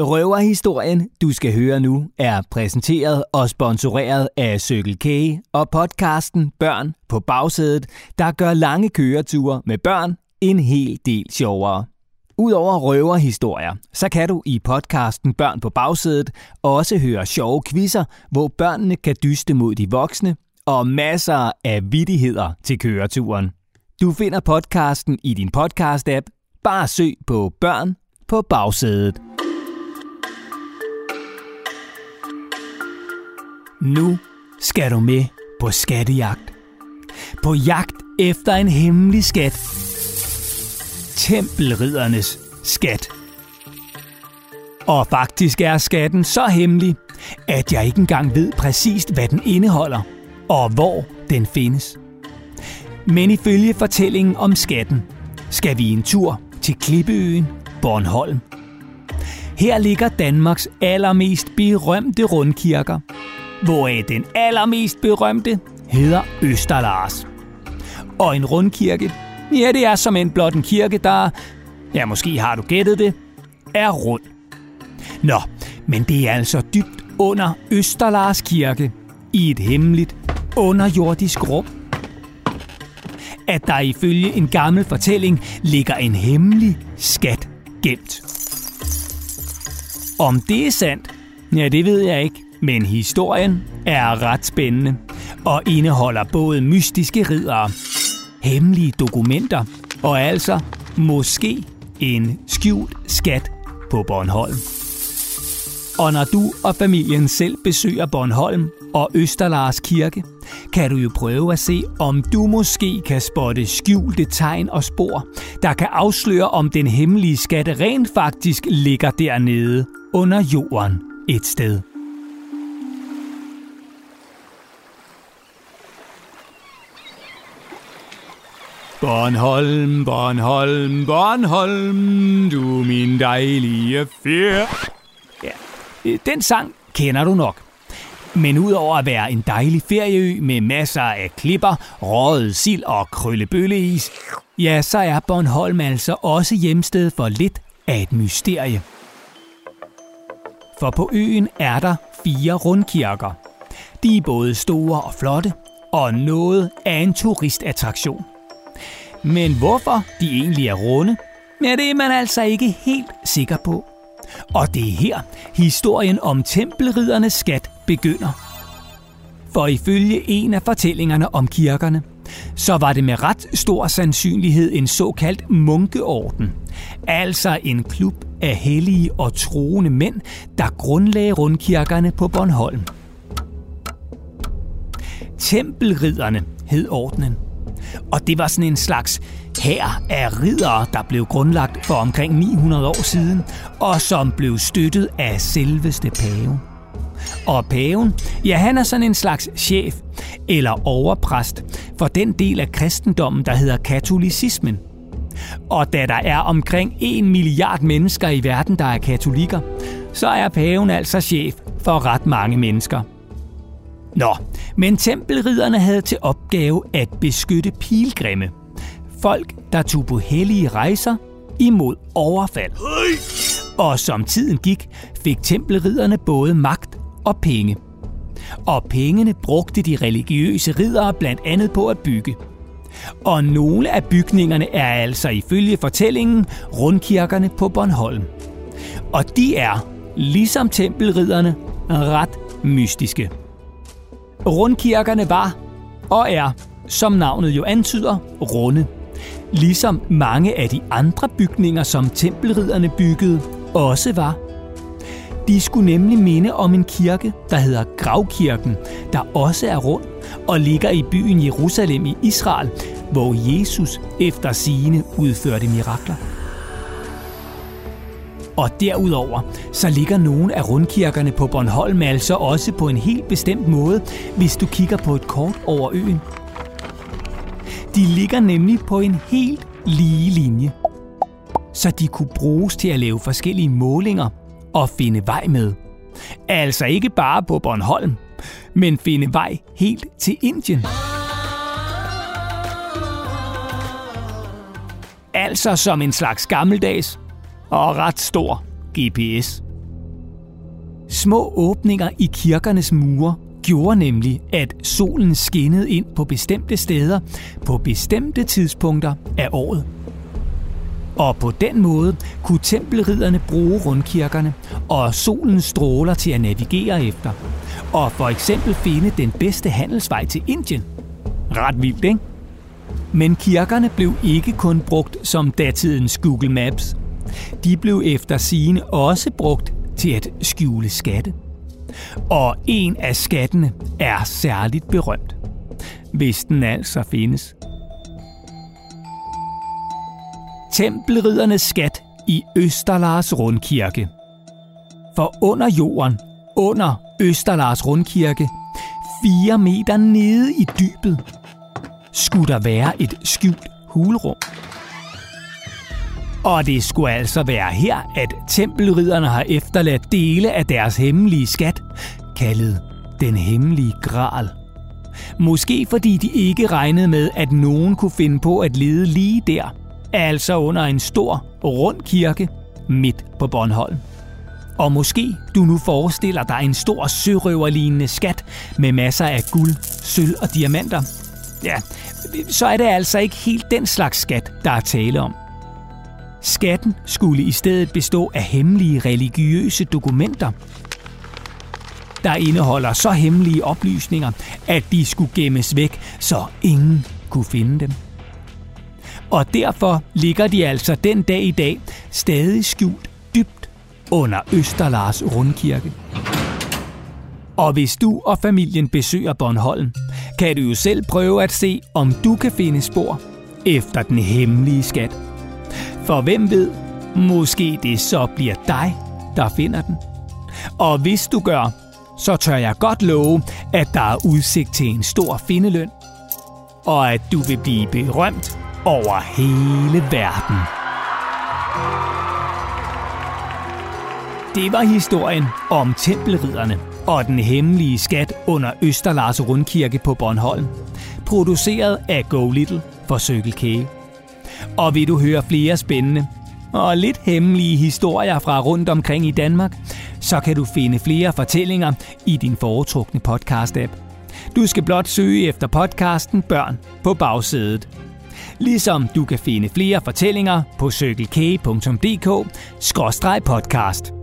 Røverhistorien, du skal høre nu, er præsenteret og sponsoreret af Circle K og podcasten Børn på bagsædet, der gør lange køreture med børn en hel del sjovere. Udover røverhistorier, så kan du i podcasten Børn på bagsædet også høre sjove quizzer, hvor børnene kan dyste mod de voksne, og masser af vittigheder til køreturen. Du finder podcasten i din podcast-app. Bare søg på Børn på bagsædet. Nu skal du med på skattejagt. På jagt efter en hemmelig skat. Tempelriddernes skat. Og faktisk er skatten så hemmelig, at jeg ikke engang ved præcist, hvad den indeholder og hvor den findes. Men ifølge fortællingen om skatten, skal vi en tur til Klippeøen Bornholm. Her ligger Danmarks allermest berømte rundkirker, hvoraf øh, den allermest berømte hedder Østerlars. Og en rundkirke, ja det er som en blot en kirke, der, ja måske har du gættet det, er rund. Nå, men det er altså dybt under Østerlars kirke, i et hemmeligt underjordisk rum. At der ifølge en gammel fortælling ligger en hemmelig skat gemt. Om det er sandt, ja det ved jeg ikke. Men historien er ret spændende og indeholder både mystiske ridere, hemmelige dokumenter og altså måske en skjult skat på Bornholm. Og når du og familien selv besøger Bornholm og Østerlars Kirke, kan du jo prøve at se, om du måske kan spotte skjulte tegn og spor, der kan afsløre, om den hemmelige skat rent faktisk ligger dernede under jorden et sted. Bornholm, Bornholm, Bornholm, du min dejlige fyr. Ja, øh, den sang kender du nok. Men udover at være en dejlig ferieø med masser af klipper, røget sild og krøllebølleis, ja, så er Bornholm altså også hjemsted for lidt af et mysterie. For på øen er der fire rundkirker. De er både store og flotte, og noget af en turistattraktion. Men hvorfor de egentlig er runde, ja, det er man altså ikke helt sikker på. Og det er her historien om tempelriddernes skat begynder. For ifølge en af fortællingerne om kirkerne, så var det med ret stor sandsynlighed en såkaldt munkeorden. Altså en klub af hellige og troende mænd, der grundlagde rundkirkerne på Bornholm. Tempelridderne hed ordenen. Og det var sådan en slags her af riddere, der blev grundlagt for omkring 900 år siden, og som blev støttet af selveste pave. Og paven, ja han er sådan en slags chef eller overpræst for den del af kristendommen, der hedder katolicismen. Og da der er omkring 1 milliard mennesker i verden, der er katolikker, så er paven altså chef for ret mange mennesker. Nå, men tempelridderne havde til opgave at beskytte pilgrimme. Folk, der tog på hellige rejser imod overfald. Og som tiden gik, fik tempelridderne både magt og penge. Og pengene brugte de religiøse riddere blandt andet på at bygge. Og nogle af bygningerne er altså ifølge fortællingen rundkirkerne på Bornholm. Og de er, ligesom tempelridderne, ret mystiske. Rundkirkerne var og er, som navnet jo antyder, runde. Ligesom mange af de andre bygninger, som tempelridderne byggede, også var. De skulle nemlig minde om en kirke, der hedder Gravkirken, der også er rund og ligger i byen Jerusalem i Israel, hvor Jesus efter sigende udførte mirakler. Og derudover, så ligger nogle af rundkirkerne på Bornholm altså også på en helt bestemt måde, hvis du kigger på et kort over øen. De ligger nemlig på en helt lige linje, så de kunne bruges til at lave forskellige målinger og finde vej med. Altså ikke bare på Bornholm, men finde vej helt til Indien. Altså som en slags gammeldags og ret stor GPS. Små åbninger i kirkernes mure gjorde nemlig, at solen skinnede ind på bestemte steder på bestemte tidspunkter af året. Og på den måde kunne tempelridderne bruge rundkirkerne og solens stråler til at navigere efter. Og for eksempel finde den bedste handelsvej til Indien. Ret vildt, ikke? Men kirkerne blev ikke kun brugt som datidens Google Maps. De blev efter sigende også brugt til at skjule skatte. Og en af skattene er særligt berømt. Hvis den altså findes. Tempelriddernes skat i Østerlars Rundkirke. For under jorden, under Østerlars Rundkirke, 4 meter nede i dybet, skulle der være et skjult hulrum. Og det skulle altså være her, at tempelridderne har efterladt dele af deres hemmelige skat, kaldet den hemmelige gral. Måske fordi de ikke regnede med, at nogen kunne finde på at lede lige der, altså under en stor, rund kirke midt på Bornholm. Og måske du nu forestiller dig en stor sørøverlignende skat med masser af guld, sølv og diamanter. Ja, så er det altså ikke helt den slags skat, der er tale om. Skatten skulle i stedet bestå af hemmelige religiøse dokumenter, der indeholder så hemmelige oplysninger, at de skulle gemmes væk, så ingen kunne finde dem. Og derfor ligger de altså den dag i dag stadig skjult dybt under Østerlars Rundkirke. Og hvis du og familien besøger Bornholm, kan du jo selv prøve at se, om du kan finde spor efter den hemmelige skat. For hvem ved, måske det så bliver dig, der finder den. Og hvis du gør, så tør jeg godt love, at der er udsigt til en stor findeløn, og at du vil blive berømt over hele verden. Det var historien om tempelridderne og den hemmelige skat under Østerlars Rundkirke på Bornholm, produceret af Go Little for Circle K. Og vil du høre flere spændende og lidt hemmelige historier fra rundt omkring i Danmark, så kan du finde flere fortællinger i din foretrukne podcast-app. Du skal blot søge efter podcasten Børn på bagsædet. Ligesom du kan finde flere fortællinger på cykelk.dk-podcast.